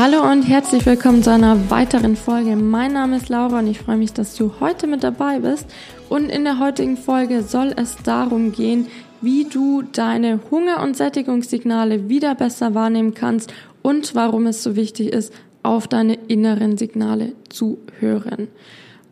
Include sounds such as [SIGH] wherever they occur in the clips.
Hallo und herzlich willkommen zu einer weiteren Folge. Mein Name ist Laura und ich freue mich, dass du heute mit dabei bist. Und in der heutigen Folge soll es darum gehen, wie du deine Hunger- und Sättigungssignale wieder besser wahrnehmen kannst und warum es so wichtig ist, auf deine inneren Signale zu hören.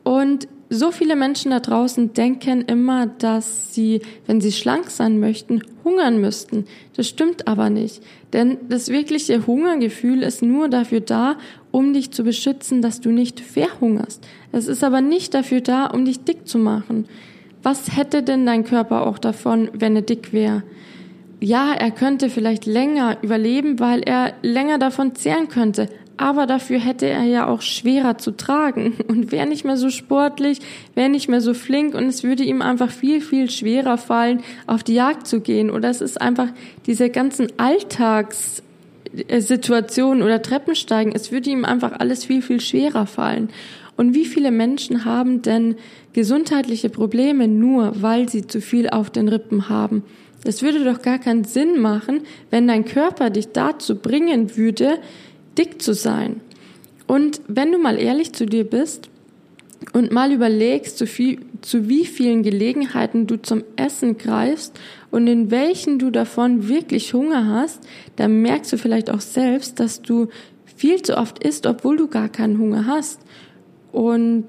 Und so viele Menschen da draußen denken immer, dass sie, wenn sie schlank sein möchten, hungern müssten. Das stimmt aber nicht. Denn das wirkliche Hungergefühl ist nur dafür da, um dich zu beschützen, dass du nicht verhungerst. Es ist aber nicht dafür da, um dich dick zu machen. Was hätte denn dein Körper auch davon, wenn er dick wäre? Ja, er könnte vielleicht länger überleben, weil er länger davon zehren könnte aber dafür hätte er ja auch schwerer zu tragen [LAUGHS] und wäre nicht mehr so sportlich, wäre nicht mehr so flink und es würde ihm einfach viel, viel schwerer fallen, auf die Jagd zu gehen. Oder es ist einfach diese ganzen Alltagssituationen oder Treppensteigen, es würde ihm einfach alles viel, viel schwerer fallen. Und wie viele Menschen haben denn gesundheitliche Probleme nur, weil sie zu viel auf den Rippen haben? Es würde doch gar keinen Sinn machen, wenn dein Körper dich dazu bringen würde, dick zu sein. Und wenn du mal ehrlich zu dir bist und mal überlegst, zu, viel, zu wie vielen Gelegenheiten du zum Essen greifst und in welchen du davon wirklich Hunger hast, dann merkst du vielleicht auch selbst, dass du viel zu oft isst, obwohl du gar keinen Hunger hast. Und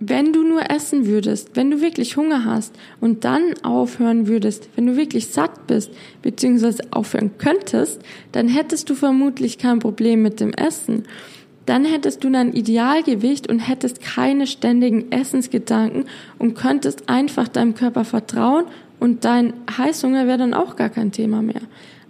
wenn du nur essen würdest, wenn du wirklich Hunger hast und dann aufhören würdest, wenn du wirklich satt bist, beziehungsweise aufhören könntest, dann hättest du vermutlich kein Problem mit dem Essen. Dann hättest du dein Idealgewicht und hättest keine ständigen Essensgedanken und könntest einfach deinem Körper vertrauen und dein Heißhunger wäre dann auch gar kein Thema mehr.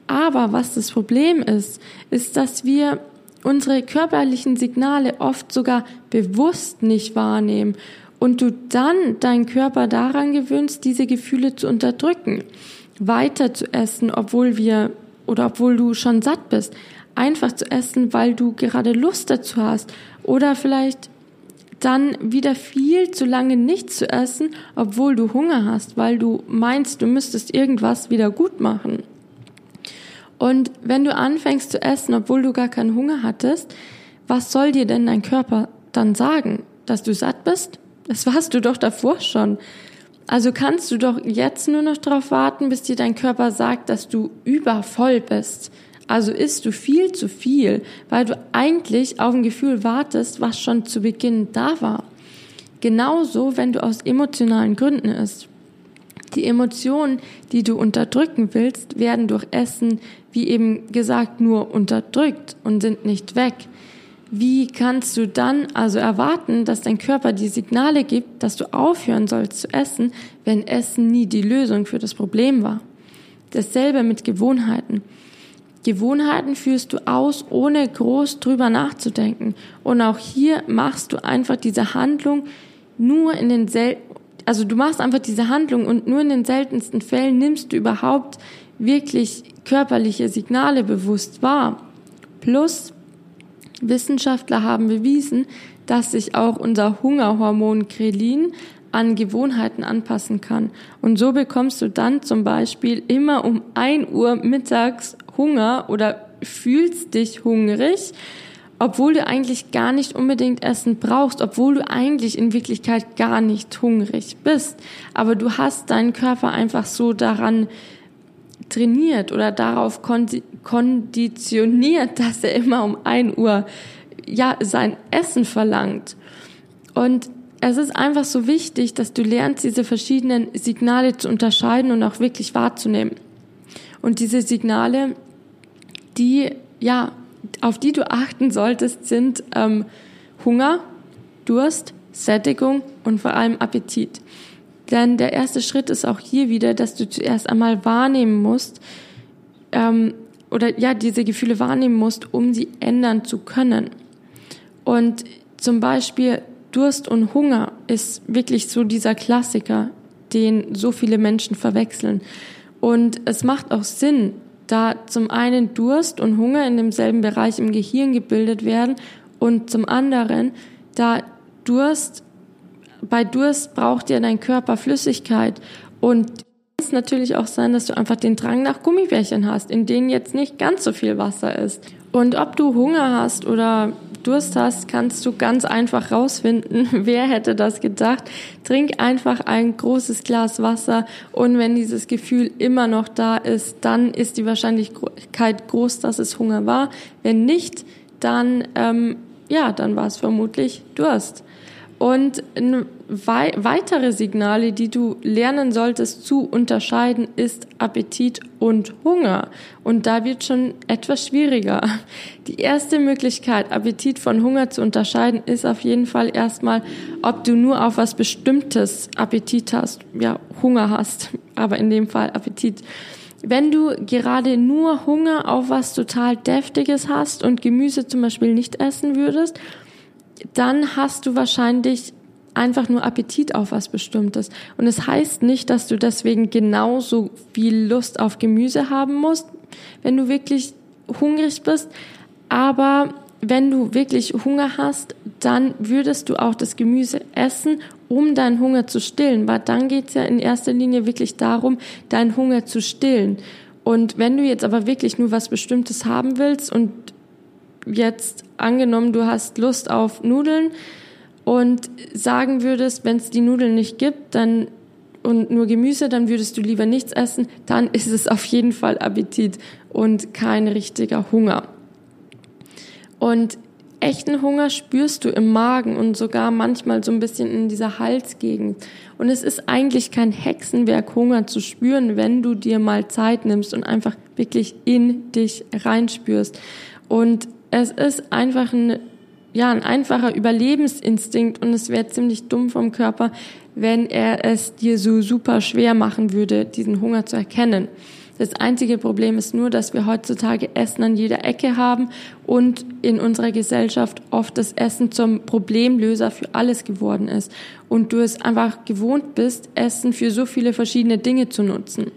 Aber was das Problem ist, ist, dass wir unsere körperlichen Signale oft sogar bewusst nicht wahrnehmen und du dann deinen Körper daran gewöhnst, diese Gefühle zu unterdrücken, weiter zu essen, obwohl wir oder obwohl du schon satt bist, einfach zu essen, weil du gerade Lust dazu hast oder vielleicht dann wieder viel zu lange nichts zu essen, obwohl du Hunger hast, weil du meinst, du müsstest irgendwas wieder gut machen. Und wenn du anfängst zu essen, obwohl du gar keinen Hunger hattest, was soll dir denn dein Körper dann sagen? Dass du satt bist? Das warst du doch davor schon. Also kannst du doch jetzt nur noch darauf warten, bis dir dein Körper sagt, dass du übervoll bist. Also isst du viel zu viel, weil du eigentlich auf ein Gefühl wartest, was schon zu Beginn da war. Genauso, wenn du aus emotionalen Gründen isst. Die Emotionen, die du unterdrücken willst, werden durch Essen, wie eben gesagt, nur unterdrückt und sind nicht weg. Wie kannst du dann also erwarten, dass dein Körper die Signale gibt, dass du aufhören sollst zu essen, wenn Essen nie die Lösung für das Problem war? Dasselbe mit Gewohnheiten. Gewohnheiten führst du aus, ohne groß drüber nachzudenken. Und auch hier machst du einfach diese Handlung nur in den selten also du machst einfach diese Handlung und nur in den seltensten Fällen nimmst du überhaupt wirklich körperliche Signale bewusst wahr. Plus, Wissenschaftler haben bewiesen, dass sich auch unser Hungerhormon Krelin an Gewohnheiten anpassen kann. Und so bekommst du dann zum Beispiel immer um ein Uhr mittags Hunger oder fühlst dich hungrig, obwohl du eigentlich gar nicht unbedingt Essen brauchst, obwohl du eigentlich in Wirklichkeit gar nicht hungrig bist. Aber du hast deinen Körper einfach so daran trainiert oder darauf konditioniert, [LAUGHS] dass er immer um ein Uhr ja sein Essen verlangt. Und es ist einfach so wichtig, dass du lernst, diese verschiedenen Signale zu unterscheiden und auch wirklich wahrzunehmen. Und diese Signale, die ja auf die du achten solltest, sind ähm, Hunger, Durst, Sättigung und vor allem Appetit. Denn der erste Schritt ist auch hier wieder, dass du zuerst einmal wahrnehmen musst, ähm, oder ja, diese Gefühle wahrnehmen musst, um sie ändern zu können. Und zum Beispiel Durst und Hunger ist wirklich so dieser Klassiker, den so viele Menschen verwechseln. Und es macht auch Sinn, da zum einen Durst und Hunger in demselben Bereich im Gehirn gebildet werden und zum anderen, da Durst, bei Durst braucht ja dein Körper Flüssigkeit und es natürlich auch sein, dass du einfach den Drang nach Gummibärchen hast, in denen jetzt nicht ganz so viel Wasser ist. Und ob du Hunger hast oder Durst hast, kannst du ganz einfach rausfinden, [LAUGHS] wer hätte das gedacht. Trink einfach ein großes Glas Wasser und wenn dieses Gefühl immer noch da ist, dann ist die Wahrscheinlichkeit groß, dass es Hunger war. Wenn nicht, dann ähm, ja, dann war es vermutlich Durst. Und weitere Signale, die du lernen solltest zu unterscheiden, ist Appetit und Hunger. Und da wird schon etwas schwieriger. Die erste Möglichkeit, Appetit von Hunger zu unterscheiden, ist auf jeden Fall erstmal, ob du nur auf was Bestimmtes Appetit hast, ja, Hunger hast, [LAUGHS] aber in dem Fall Appetit. Wenn du gerade nur Hunger auf was total Deftiges hast und Gemüse zum Beispiel nicht essen würdest, dann hast du wahrscheinlich einfach nur Appetit auf was Bestimmtes. Und es das heißt nicht, dass du deswegen genauso viel Lust auf Gemüse haben musst, wenn du wirklich hungrig bist. Aber wenn du wirklich Hunger hast, dann würdest du auch das Gemüse essen, um deinen Hunger zu stillen. Weil dann geht's ja in erster Linie wirklich darum, deinen Hunger zu stillen. Und wenn du jetzt aber wirklich nur was Bestimmtes haben willst und jetzt angenommen, du hast Lust auf Nudeln und sagen würdest, wenn es die Nudeln nicht gibt, dann und nur Gemüse, dann würdest du lieber nichts essen, dann [LAUGHS] ist es auf jeden Fall Appetit und kein richtiger Hunger. Und echten Hunger spürst du im Magen und sogar manchmal so ein bisschen in dieser Halsgegend. Und es ist eigentlich kein Hexenwerk, Hunger zu spüren, wenn du dir mal Zeit nimmst und einfach wirklich in dich reinspürst. Und es ist einfach ein, ja, ein einfacher Überlebensinstinkt und es wäre ziemlich dumm vom Körper, wenn er es dir so super schwer machen würde, diesen Hunger zu erkennen. Das einzige Problem ist nur, dass wir heutzutage Essen an jeder Ecke haben und in unserer Gesellschaft oft das Essen zum Problemlöser für alles geworden ist und du es einfach gewohnt bist, Essen für so viele verschiedene Dinge zu nutzen.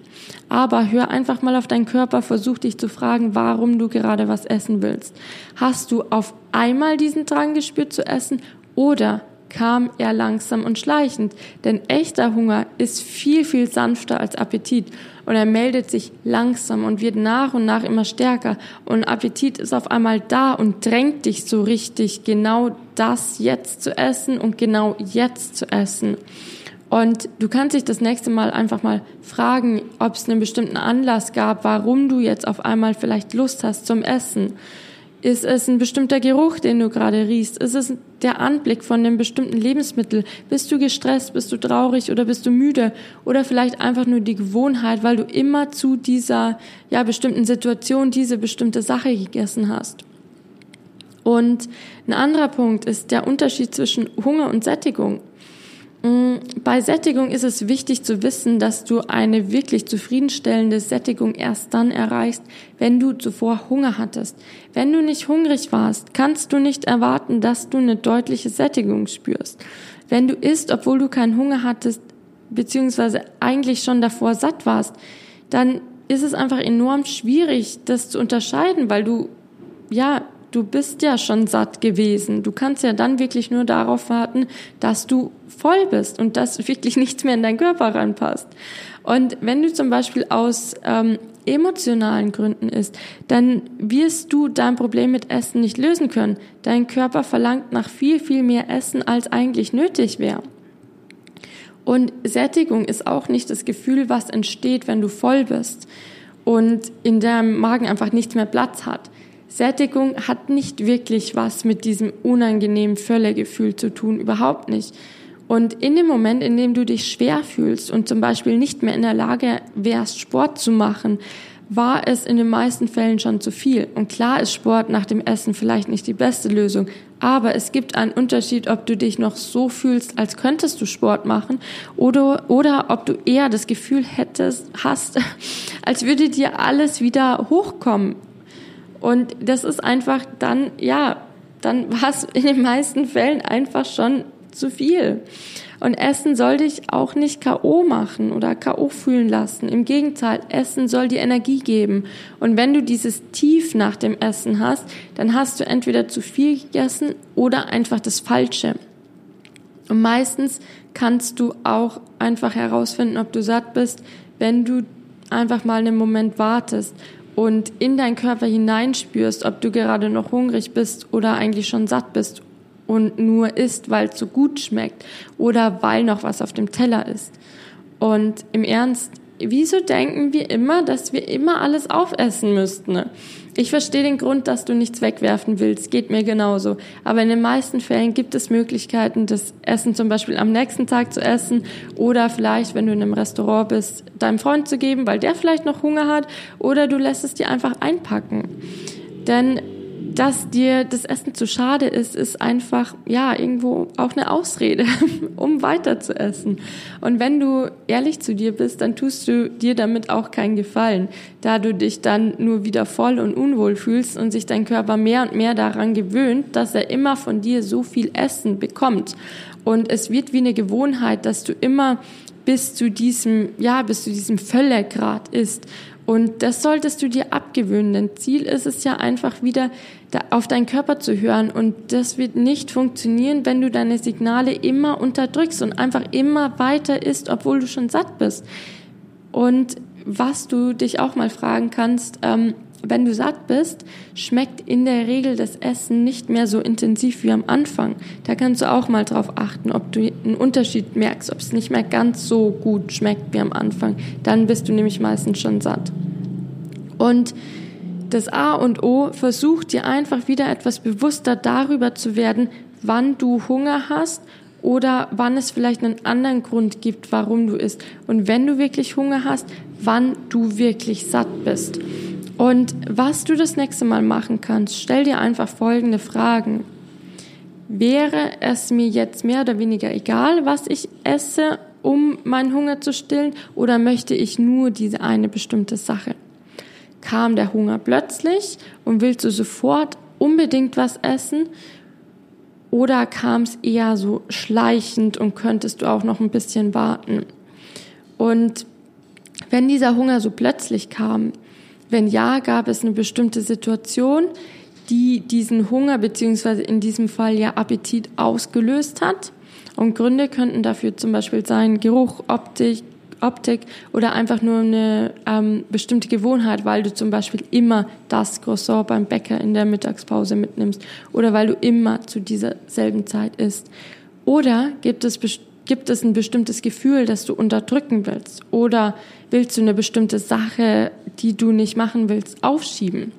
Aber hör einfach mal auf deinen Körper, versuch dich zu fragen, warum du gerade was essen willst. Hast du auf einmal diesen Drang gespürt zu essen oder kam er langsam und schleichend, denn echter Hunger ist viel, viel sanfter als Appetit und er meldet sich langsam und wird nach und nach immer stärker und Appetit ist auf einmal da und drängt dich so richtig, genau das jetzt zu essen und genau jetzt zu essen. Und du kannst dich das nächste Mal einfach mal fragen, ob es einen bestimmten Anlass gab, warum du jetzt auf einmal vielleicht Lust hast zum Essen. Ist es ein bestimmter Geruch, den du gerade riechst? Ist es der Anblick von einem bestimmten Lebensmittel? Bist du gestresst? Bist du traurig oder bist du müde? Oder vielleicht einfach nur die Gewohnheit, weil du immer zu dieser ja, bestimmten Situation diese bestimmte Sache gegessen hast. Und ein anderer Punkt ist der Unterschied zwischen Hunger und Sättigung. Mm, bei Sättigung ist es wichtig zu wissen, dass du eine wirklich zufriedenstellende Sättigung erst dann erreichst, wenn du zuvor Hunger hattest. Wenn du nicht hungrig warst, kannst du nicht erwarten, dass du eine deutliche Sättigung spürst. Wenn du isst, obwohl du keinen Hunger hattest, beziehungsweise eigentlich schon davor satt warst, dann ist es einfach enorm schwierig, das zu unterscheiden, weil du ja du bist ja schon satt gewesen. Du kannst ja dann wirklich nur darauf warten, dass du voll bist und dass wirklich [LAUGHS] nichts mehr in deinen Körper reinpasst. Und wenn du zum Beispiel aus ähm, emotionalen Gründen isst, dann wirst du dein Problem mit Essen nicht lösen können. Dein Körper verlangt nach viel, viel mehr Essen, als eigentlich nötig wäre. Und Sättigung ist auch nicht das Gefühl, was entsteht, wenn du voll bist und in deinem Magen einfach nichts mehr Platz hat. Sättigung hat nicht wirklich was mit diesem unangenehmen Völlegefühl zu tun, überhaupt nicht. Und in dem Moment, in dem du dich schwer fühlst und zum Beispiel nicht mehr in der Lage wärst, Sport zu machen, war es in den meisten Fällen schon zu viel. Und klar ist Sport nach dem Essen vielleicht nicht die beste Lösung, aber es gibt einen Unterschied, ob du dich noch so fühlst, als könntest du Sport machen, oder, oder ob du eher das Gefühl hättest, hast, [LAUGHS] als würde dir alles wieder hochkommen und das ist einfach dann, ja, dann war es in den meisten Fällen einfach schon zu viel. Und Essen soll dich auch nicht K.O. machen oder K.O. fühlen lassen. Im Gegenteil, Essen soll dir Energie geben. Und wenn du dieses Tief nach dem Essen hast, dann hast du entweder zu viel gegessen oder einfach das Falsche. Und meistens kannst du auch einfach herausfinden, ob du satt bist, wenn du einfach mal einen Moment wartest und in deinen Körper hineinspürst, ob du gerade noch hungrig bist oder eigentlich schon satt bist und nur isst, weil es so gut schmeckt oder weil noch was auf dem Teller ist. Und im Ernst, wieso denken wir immer, dass wir immer alles aufessen müssten? Ich verstehe den Grund, dass du nichts wegwerfen willst, geht mir genauso. Aber in den meisten Fällen gibt es Möglichkeiten, das Essen zum Beispiel am nächsten Tag zu essen oder vielleicht, wenn du in einem Restaurant bist, deinem Freund zu geben, weil der vielleicht noch Hunger hat oder du lässt es dir einfach einpacken. Denn dass dir das Essen zu schade ist, ist einfach, ja, irgendwo auch eine Ausrede, [LAUGHS] um weiter zu essen. Und wenn du ehrlich zu dir bist, dann tust du dir damit auch keinen Gefallen, da du dich dann nur wieder voll und unwohl fühlst und sich dein Körper mehr und mehr daran gewöhnt, dass er immer von dir so viel Essen bekommt. Und es wird wie eine Gewohnheit, dass du immer bis zu diesem, ja, bis zu diesem Völlegrad isst. Und das solltest du dir abgewöhnen, denn Ziel ist es ja einfach wieder auf deinen Körper zu hören. Und das wird nicht funktionieren, wenn du deine Signale immer unterdrückst und einfach immer weiter isst, obwohl du schon satt bist. Und was du dich auch mal fragen kannst, ähm, wenn du satt bist, schmeckt in der Regel das Essen nicht mehr so intensiv wie am Anfang. Da kannst du auch mal drauf achten, ob du einen Unterschied merkst, ob es nicht mehr ganz so gut schmeckt wie am Anfang. Dann bist du nämlich meistens schon satt. Und das A und O, versuch dir einfach wieder etwas bewusster darüber zu werden, wann du Hunger hast oder wann es vielleicht einen anderen Grund gibt, warum du isst. Und wenn du wirklich Hunger hast, wann du wirklich satt bist. Und was du das nächste Mal machen kannst, stell dir einfach folgende Fragen. Wäre es mir jetzt mehr oder weniger egal, was ich esse, um meinen Hunger zu stillen, oder möchte ich nur diese eine bestimmte Sache? Kam der Hunger plötzlich und willst du sofort unbedingt was essen? Oder kam es eher so schleichend und könntest du auch noch ein bisschen warten? Und wenn dieser Hunger so plötzlich kam, wenn ja, gab es eine bestimmte Situation, die diesen Hunger beziehungsweise in diesem Fall ja Appetit ausgelöst hat. Und Gründe könnten dafür zum Beispiel sein Geruch, Optik, Optik oder einfach nur eine ähm, bestimmte Gewohnheit, weil du zum Beispiel immer das Croissant beim Bäcker in der Mittagspause mitnimmst oder weil du immer zu dieser selben Zeit isst. Oder gibt es gibt es ein bestimmtes Gefühl, das du unterdrücken willst? Oder willst du eine bestimmte Sache, die du nicht machen willst, aufschieben?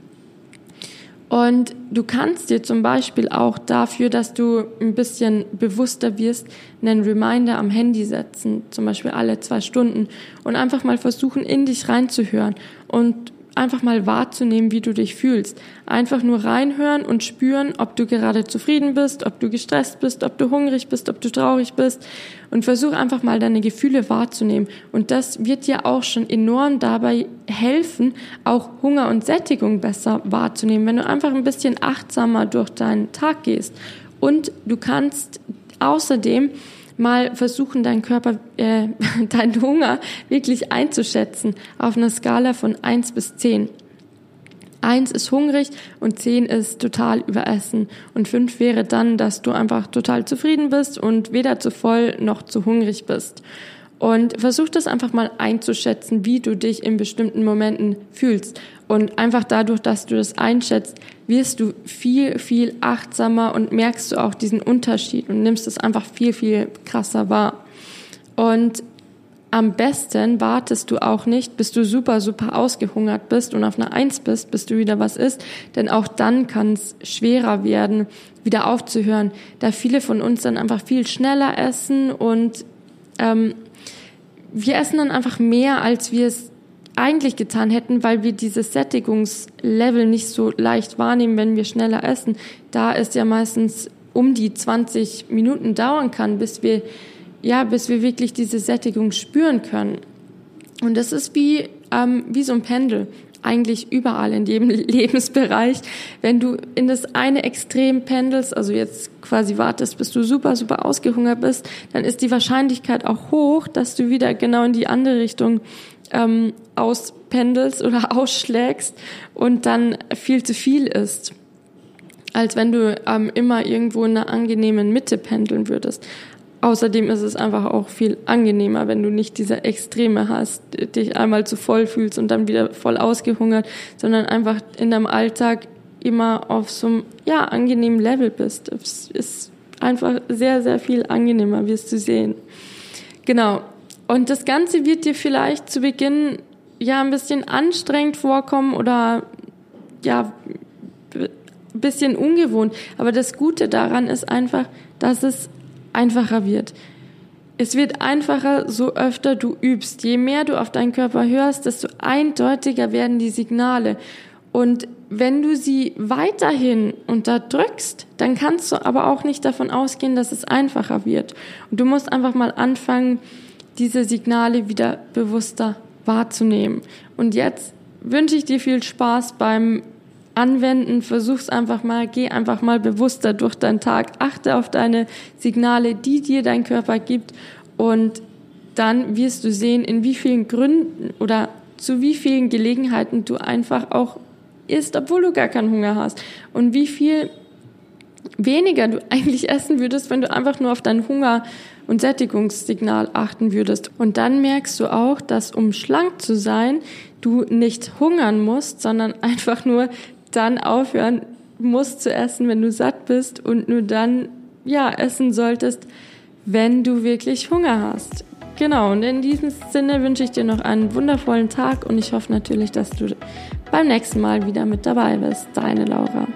Und du kannst dir zum Beispiel auch dafür, dass du ein bisschen bewusster wirst, einen Reminder am Handy setzen, zum Beispiel alle zwei Stunden und einfach mal versuchen, in dich reinzuhören und einfach mal wahrzunehmen, wie du dich fühlst. Einfach nur reinhören und spüren, ob du gerade zufrieden bist, ob du gestresst bist, ob du hungrig bist, ob du traurig bist. Und versuch einfach mal deine Gefühle wahrzunehmen. Und das wird dir auch schon enorm dabei helfen, auch Hunger und Sättigung besser wahrzunehmen, wenn du einfach ein bisschen achtsamer durch deinen Tag gehst. Und du kannst außerdem mal versuchen, deinen Körper, äh, [LAUGHS] deinen Hunger wirklich einzuschätzen auf einer Skala von eins bis zehn. Eins ist hungrig und zehn ist total überessen. Und fünf wäre dann, dass du einfach total zufrieden bist und weder zu voll noch zu hungrig bist. Und versuch das einfach mal einzuschätzen, wie du dich in bestimmten Momenten fühlst. Und einfach dadurch, dass du das einschätzt, wirst du viel, viel achtsamer und merkst du auch diesen Unterschied und nimmst es einfach viel, viel krasser wahr. Und am besten wartest du auch nicht, bis du super, super ausgehungert bist und auf einer Eins bist, bis du wieder was isst, denn auch dann kann es schwerer werden, wieder aufzuhören, da viele von uns dann einfach viel schneller essen und ähm, wir essen dann einfach mehr, als wir es eigentlich getan hätten, weil wir dieses Sättigungslevel nicht so leicht wahrnehmen, wenn wir schneller essen. Da es ja meistens um die 20 Minuten dauern kann, bis wir, ja, bis wir wirklich diese Sättigung spüren können. Und das ist wie, ähm, wie so ein Pendel eigentlich überall in jedem [LAUGHS] Lebensbereich. Wenn du in das eine Extrem pendelst, also jetzt quasi wartest, bis du super, super ausgehungert bist, dann ist die Wahrscheinlichkeit auch hoch, dass du wieder genau in die andere Richtung ähm, auspendelst oder [LAUGHS] ausschlägst und dann viel zu viel isst als wenn du ähm, immer irgendwo in einer angenehmen Mitte pendeln würdest. Außerdem ist es einfach auch viel angenehmer, wenn du nicht diese Extreme hast, dich einmal zu voll fühlst und dann wieder voll ausgehungert, sondern einfach in deinem Alltag immer auf so einem ja, angenehmen Level bist. Es ist einfach sehr, sehr viel angenehmer, wirst du sehen. Genau. Und das Ganze wird dir vielleicht zu Beginn ja ein bisschen anstrengend vorkommen oder ja ein bisschen ungewohnt. Aber das Gute daran ist einfach, dass es einfacher wird. Es wird einfacher, so öfter du übst. Je mehr du auf deinen Körper hörst, desto eindeutiger werden die Signale. Und wenn du sie weiterhin unterdrückst, dann kannst du aber auch nicht davon ausgehen, dass es einfacher wird. Und du musst einfach mal anfangen, diese Signale wieder bewusster wahrzunehmen. Und jetzt wünsche ich dir viel Spaß beim anwenden. Versuch's einfach mal, geh einfach mal bewusster durch deinen Tag, achte auf deine Signale, die dir dein Körper gibt und dann wirst du sehen, in wie vielen Gründen oder zu wie vielen Gelegenheiten du einfach auch isst, obwohl du gar keinen Hunger hast und wie viel weniger du [LAUGHS] eigentlich essen würdest, wenn du einfach nur auf deinen Hunger und Sättigungssignal achten würdest. Und dann merkst du auch, dass um schlank zu sein, du nicht hungern musst, sondern [LAUGHS] einfach nur dann aufhören musst zu essen, wenn du satt bist und nur dann, ja, essen solltest, wenn du wirklich Hunger hast. Genau, und in diesem Sinne wünsche ich dir noch einen wundervollen Tag und ich hoffe natürlich, dass du beim nächsten Mal wieder mit dabei bist. Deine Laura.